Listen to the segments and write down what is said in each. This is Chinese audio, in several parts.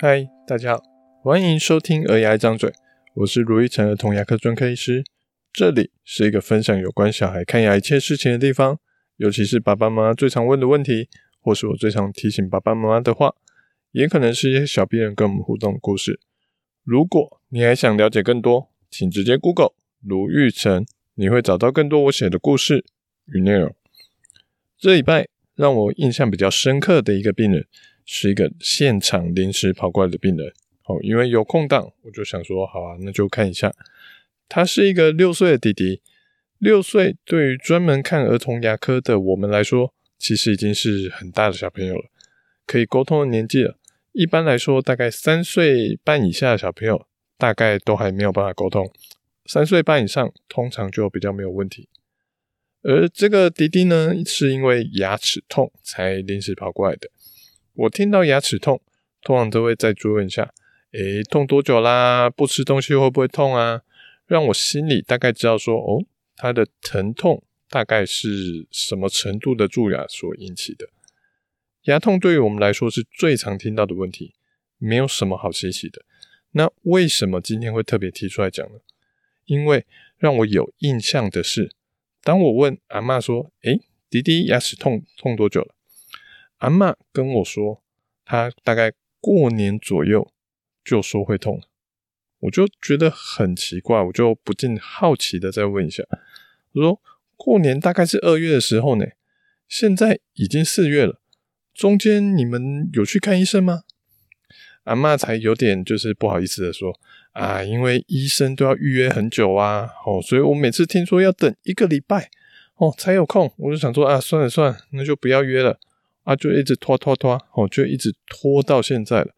嗨，大家好，欢迎收听《儿牙一张嘴》，我是卢玉成儿童牙科专科医师，这里是一个分享有关小孩看牙一切事情的地方，尤其是爸爸妈妈最常问的问题，或是我最常提醒爸爸妈妈的话，也可能是一些小病人跟我们互动的故事。如果你还想了解更多，请直接 Google 卢玉成，你会找到更多我写的故事与内容。这礼拜让我印象比较深刻的一个病人。是一个现场临时跑过来的病人，哦，因为有空档，我就想说，好啊，那就看一下。他是一个六岁的弟弟，六岁对于专门看儿童牙科的我们来说，其实已经是很大的小朋友了，可以沟通的年纪了。一般来说，大概三岁半以下的小朋友，大概都还没有办法沟通，三岁半以上，通常就比较没有问题。而这个弟弟呢，是因为牙齿痛才临时跑过来的。我听到牙齿痛，通常都会再追问一下，诶，痛多久啦？不吃东西会不会痛啊？让我心里大概知道说，哦，他的疼痛大概是什么程度的蛀牙所引起的。牙痛对于我们来说是最常听到的问题，没有什么好稀奇的。那为什么今天会特别提出来讲呢？因为让我有印象的是，当我问阿嬷说，诶，弟弟牙齿痛痛多久了？阿嬷跟我说，她大概过年左右就说会痛，我就觉得很奇怪，我就不禁好奇的再问一下，我说过年大概是二月的时候呢，现在已经四月了，中间你们有去看医生吗？阿嬷才有点就是不好意思的说，啊，因为医生都要预约很久啊，哦，所以我每次听说要等一个礼拜哦才有空，我就想说啊，算了算了，那就不要约了。啊，就一直拖拖拖，哦，就一直拖到现在了。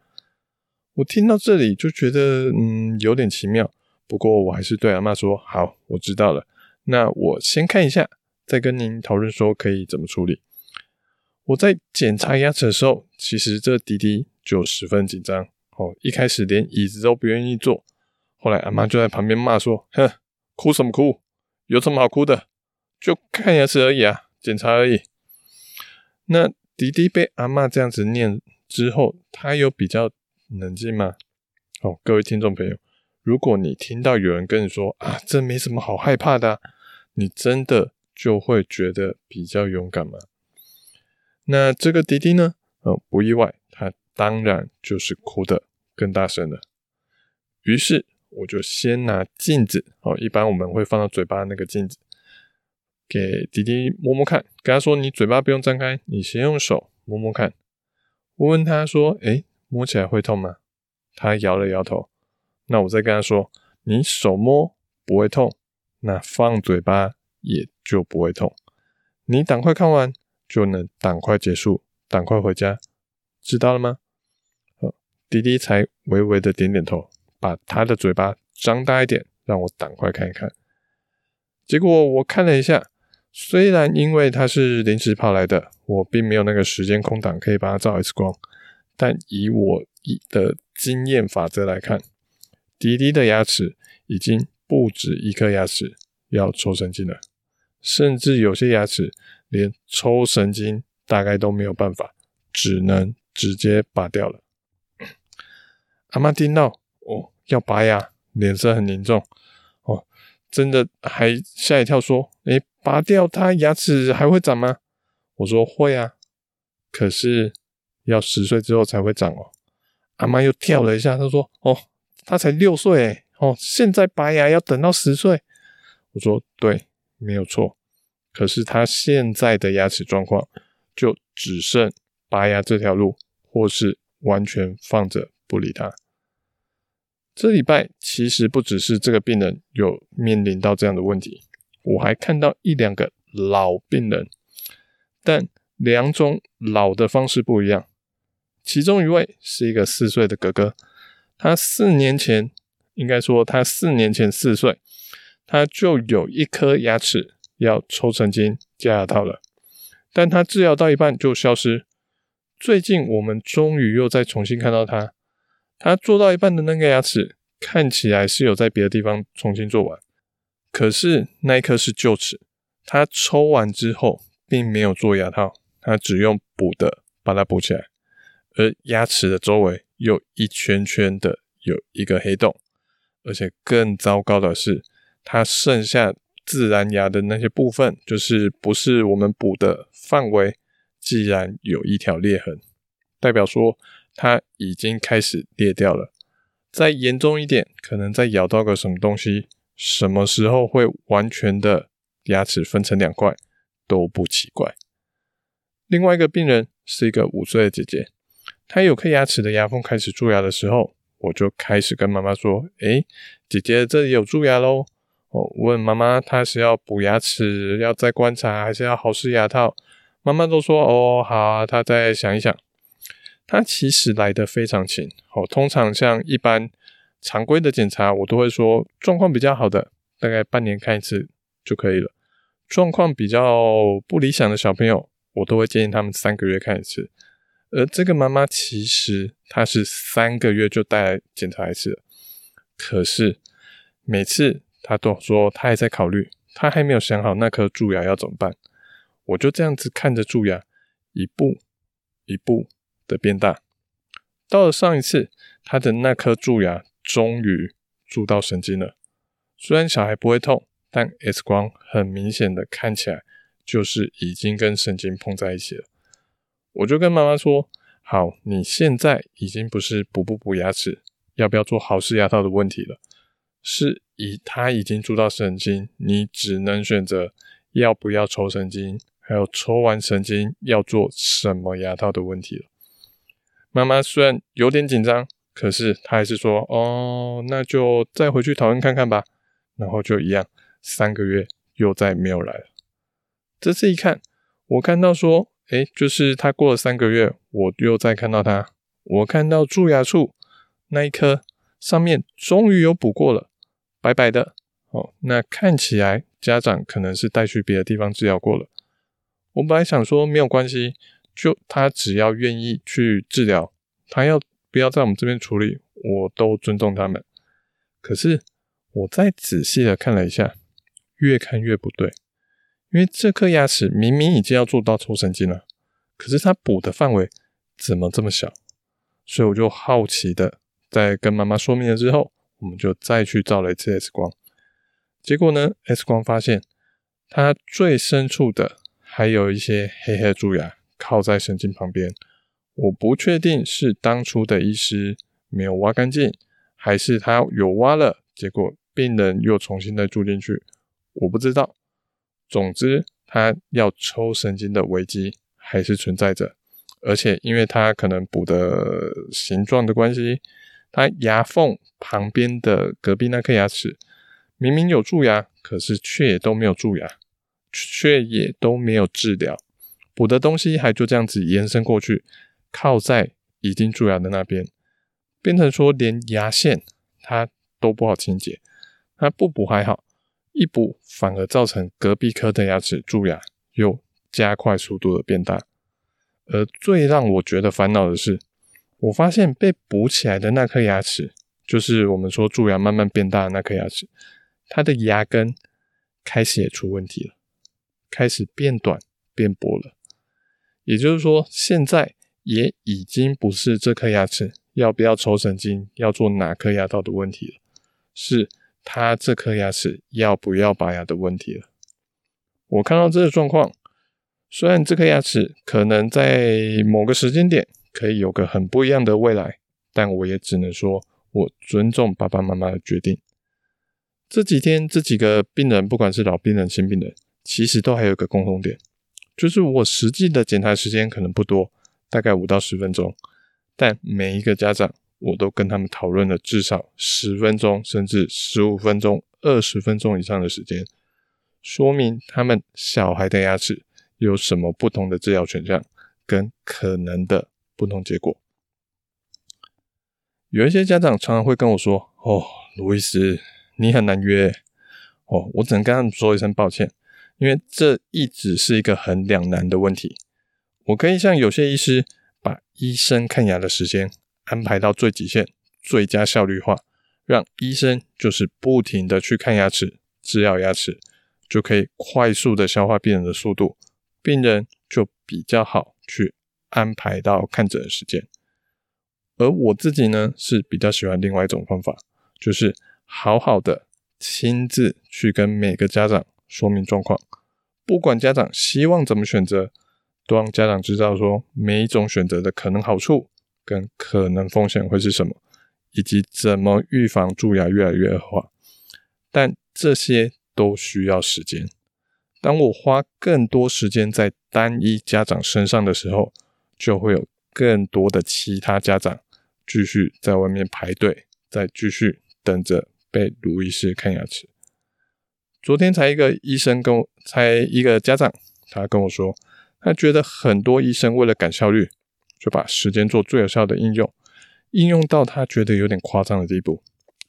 我听到这里就觉得，嗯，有点奇妙。不过我还是对阿嬷说：“好，我知道了。那我先看一下，再跟您讨论说可以怎么处理。”我在检查牙齿的时候，其实这弟弟就十分紧张，哦，一开始连椅子都不愿意坐。后来阿嬷就在旁边骂说：“哼，哭什么哭？有什么好哭的？就看牙齿而已啊，检查而已。”那。迪迪被阿嬷这样子念之后，他有比较冷静吗？哦，各位听众朋友，如果你听到有人跟你说啊，这没什么好害怕的，你真的就会觉得比较勇敢吗？那这个迪迪呢？呃，不意外，他当然就是哭的更大声了。于是我就先拿镜子，哦，一般我们会放到嘴巴那个镜子。给弟弟摸摸看，跟他说：“你嘴巴不用张开，你先用手摸摸看。”我问他说：“诶，摸起来会痛吗？”他摇了摇头。那我再跟他说：“你手摸不会痛，那放嘴巴也就不会痛。你赶快看完，就能赶快结束，赶快回家，知道了吗？”好，弟弟才微微的点点头，把他的嘴巴张大一点，让我赶快看一看。结果我看了一下。虽然因为他是临时跑来的，我并没有那个时间空档可以帮他照 X 光，但以我的经验法则来看，迪迪的牙齿已经不止一颗牙齿要抽神经了，甚至有些牙齿连抽神经大概都没有办法，只能直接拔掉了。阿嬷听到哦要拔牙，脸色很凝重哦。真的还吓一跳，说：“诶，拔掉它牙齿还会长吗？”我说：“会啊，可是要十岁之后才会长哦。”阿妈又跳了一下，她说：“哦，他才六岁，诶，哦，现在拔牙要等到十岁。”我说：“对，没有错。可是他现在的牙齿状况就只剩拔牙这条路，或是完全放着不理他。”这礼拜其实不只是这个病人有面临到这样的问题，我还看到一两个老病人，但两种老的方式不一样。其中一位是一个四岁的哥哥，他四年前，应该说他四年前四岁，他就有一颗牙齿要抽神经加牙套了，但他治疗到一半就消失。最近我们终于又再重新看到他。他做到一半的那个牙齿看起来是有在别的地方重新做完，可是那一颗是旧齿，他抽完之后并没有做牙套，他只用补的把它补起来，而牙齿的周围又一圈圈的有一个黑洞，而且更糟糕的是，它剩下自然牙的那些部分，就是不是我们补的范围，既然有一条裂痕，代表说它已经开始裂掉了。再严重一点，可能再咬到个什么东西，什么时候会完全的牙齿分成两块都不奇怪。另外一个病人是一个五岁的姐姐，她有颗牙齿的牙缝开始蛀牙的时候，我就开始跟妈妈说：“诶，姐姐这里有蛀牙喽。”我问妈妈，她是要补牙齿，要再观察，还是要豪氏牙套？妈妈都说：“哦，好啊，她再想一想。”她其实来的非常勤，哦，通常像一般常规的检查，我都会说状况比较好的，大概半年看一次就可以了。状况比较不理想的小朋友，我都会建议他们三个月看一次。而这个妈妈其实她是三个月就带来检查一次了，可是每次她都说她还在考虑，她还没有想好那颗蛀牙要怎么办。我就这样子看着蛀牙，一步一步。的变大，到了上一次，他的那颗蛀牙终于蛀到神经了。虽然小孩不会痛，但 X 光很明显的看起来就是已经跟神经碰在一起了。我就跟妈妈说：“好，你现在已经不是补不补牙齿，要不要做豪氏牙套的问题了，是以他已经蛀到神经，你只能选择要不要抽神经，还有抽完神经要做什么牙套的问题了。”妈妈虽然有点紧张，可是他还是说：“哦，那就再回去讨论看看吧。”然后就一样，三个月又再没有来了。这次一看，我看到说：“诶，就是他过了三个月，我又再看到他，我看到蛀牙处那一颗上面终于有补过了，白白的。哦，那看起来家长可能是带去别的地方治疗过了。我本来想说没有关系。”就他只要愿意去治疗，他要不要在我们这边处理，我都尊重他们。可是我再仔细的看了一下，越看越不对，因为这颗牙齿明明已经要做到抽神经了，可是它补的范围怎么这么小？所以我就好奇的在跟妈妈说明了之后，我们就再去照了一次 X 光。结果呢，X 光发现它最深处的还有一些黑黑的蛀牙。靠在神经旁边，我不确定是当初的医师没有挖干净，还是他有挖了，结果病人又重新再住进去，我不知道。总之，他要抽神经的危机还是存在着，而且因为他可能补的形状的关系，他牙缝旁边的隔壁那颗牙齿明明有蛀牙，可是却也都没有蛀牙，却也都没有治疗。补的东西还就这样子延伸过去，靠在已经蛀牙的那边，变成说连牙线它都不好清洁。它不补还好，一补反而造成隔壁颗的牙齿蛀牙又加快速度的变大。而最让我觉得烦恼的是，我发现被补起来的那颗牙齿，就是我们说蛀牙慢慢变大的那颗牙齿，它的牙根开始也出问题了，开始变短变薄了。也就是说，现在也已经不是这颗牙齿要不要抽神经、要做哪颗牙套的问题了，是他这颗牙齿要不要拔牙的问题了。我看到这个状况，虽然这颗牙齿可能在某个时间点可以有个很不一样的未来，但我也只能说我尊重爸爸妈妈的决定。这几天这几个病人，不管是老病人、新病人，其实都还有一个共同点。就是我实际的检查时间可能不多，大概五到十分钟，但每一个家长我都跟他们讨论了至少十分钟，甚至十五分钟、二十分钟以上的时间，说明他们小孩的牙齿有什么不同的治疗选项跟可能的不同结果。有一些家长常常会跟我说：“哦，卢医师，你很难约。”哦，我只能跟他们说一声抱歉。因为这一直是一个很两难的问题。我可以像有些医师，把医生看牙的时间安排到最极限，最佳效率化，让医生就是不停的去看牙齿、治疗牙齿，就可以快速的消化病人的速度，病人就比较好去安排到看诊的时间。而我自己呢，是比较喜欢另外一种方法，就是好好的亲自去跟每个家长说明状况，不管家长希望怎么选择，都让家长知道说每一种选择的可能好处跟可能风险会是什么，以及怎么预防蛀牙越来越恶化。但这些都需要时间。当我花更多时间在单一家长身上的时候，就会有更多的其他家长继续在外面排队，再继续等着被卢医师看牙齿。昨天才一个医生跟我，才一个家长，他跟我说，他觉得很多医生为了赶效率，就把时间做最有效的应用，应用到他觉得有点夸张的地步。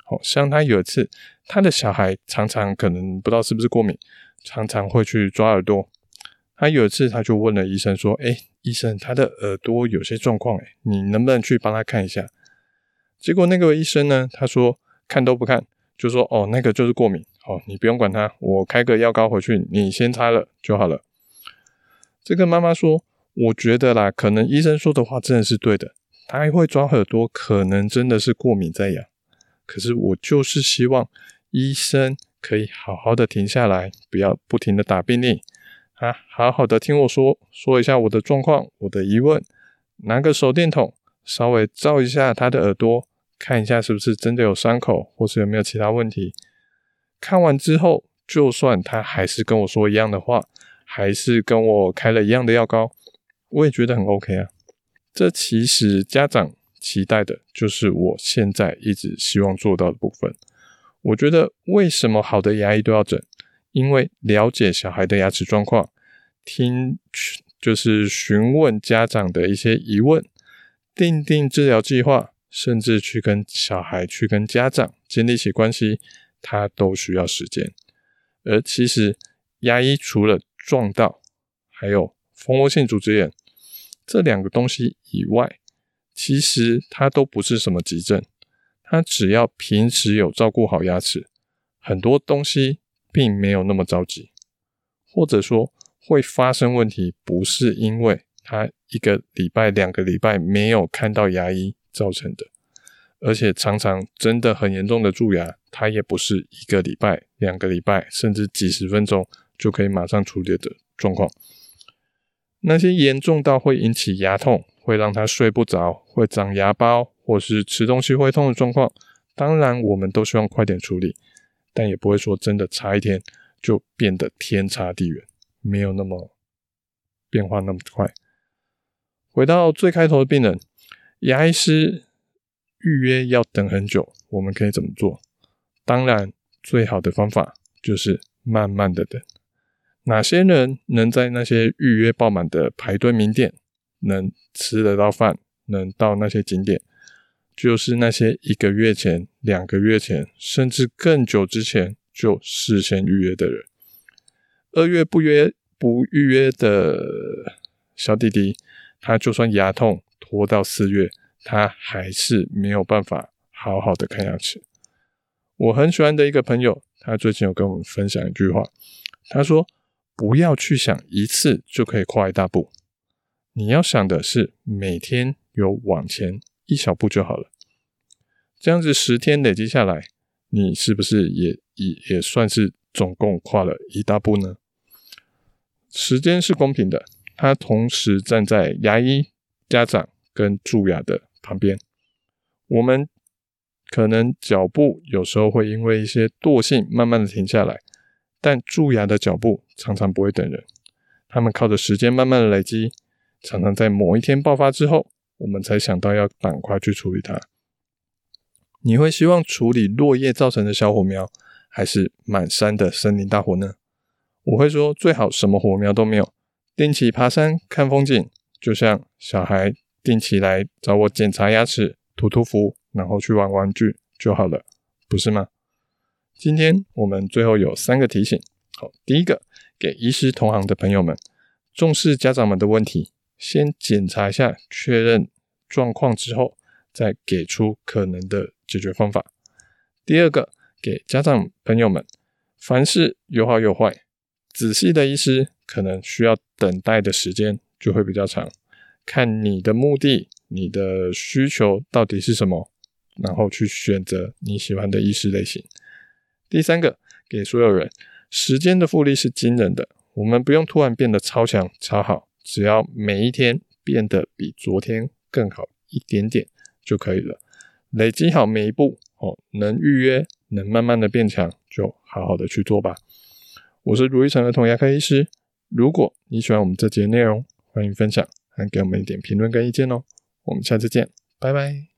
好像他有一次，他的小孩常常可能不知道是不是过敏，常常会去抓耳朵。他有一次他就问了医生说：“诶，医生，他的耳朵有些状况，诶，你能不能去帮他看一下？”结果那个医生呢，他说看都不看，就说：“哦，那个就是过敏，好，你不用管他，我开个药膏回去，你先擦了就好了。”这个妈妈说：“我觉得啦，可能医生说的话真的是对的，他还会抓耳朵，可能真的是过敏在痒。可是我就是希望医生可以好好的停下来，不要不停的打病历。”啊，好好的听我说，说一下我的状况，我的疑问，拿个手电筒稍微照一下他的耳朵，看一下是不是真的有伤口，或是有没有其他问题。看完之后，就算他还是跟我说一样的话，还是跟我开了一样的药膏，我也觉得很 OK 啊。这其实家长期待的就是我现在一直希望做到的部分。我觉得为什么好的牙医都要整？因为了解小孩的牙齿状况，听就是询问家长的一些疑问，定定治疗计划，甚至去跟小孩去跟家长建立起关系，他都需要时间。而其实牙医除了撞到，还有蜂窝性组织炎这两个东西以外，其实它都不是什么急症。它只要平时有照顾好牙齿，很多东西。并没有那么着急，或者说会发生问题，不是因为他一个礼拜、两个礼拜没有看到牙医造成的，而且常常真的很严重的蛀牙，它也不是一个礼拜、两个礼拜，甚至几十分钟就可以马上处理的状况。那些严重到会引起牙痛，会让他睡不着，会长牙包，或是吃东西会痛的状况，当然我们都希望快点处理。但也不会说真的差一天就变得天差地远，没有那么变化那么快。回到最开头的病人，牙医师预约要等很久，我们可以怎么做？当然，最好的方法就是慢慢的等。哪些人能在那些预约爆满的排队名店，能吃得到饭，能到那些景点？就是那些一个月前、两个月前，甚至更久之前就事先预约的人。二月不约不预约的小弟弟，他就算牙痛拖到四月，他还是没有办法好好的看牙齿。我很喜欢的一个朋友，他最近有跟我们分享一句话，他说：“不要去想一次就可以跨一大步，你要想的是每天有往前。”一小步就好了，这样子十天累积下来，你是不是也也也算是总共跨了一大步呢？时间是公平的，他同时站在牙医、家长跟蛀牙的旁边。我们可能脚步有时候会因为一些惰性慢慢的停下来，但蛀牙的脚步常常不会等人，他们靠着时间慢慢的累积，常常在某一天爆发之后。我们才想到要赶快去处理它。你会希望处理落叶造成的小火苗，还是满山的森林大火呢？我会说最好什么火苗都没有，定期爬山看风景，就像小孩定期来找我检查牙齿、涂涂氟，然后去玩玩具就好了，不是吗？今天我们最后有三个提醒。好，第一个，给医师同行的朋友们，重视家长们的问题。先检查一下，确认状况之后，再给出可能的解决方法。第二个，给家长朋友们，凡事有好有坏，仔细的医师可能需要等待的时间就会比较长。看你的目的，你的需求到底是什么，然后去选择你喜欢的医师类型。第三个，给所有人，时间的复利是惊人的，我们不用突然变得超强超好，只要每一天变得比昨天更好一点点就可以了。累积好每一步哦，能预约，能慢慢的变强，就好好的去做吧。我是卢奕成儿童牙科医师，如果你喜欢我们这节内容，欢迎分享，还给我们一点评论跟意见哦。我们下次见，拜拜。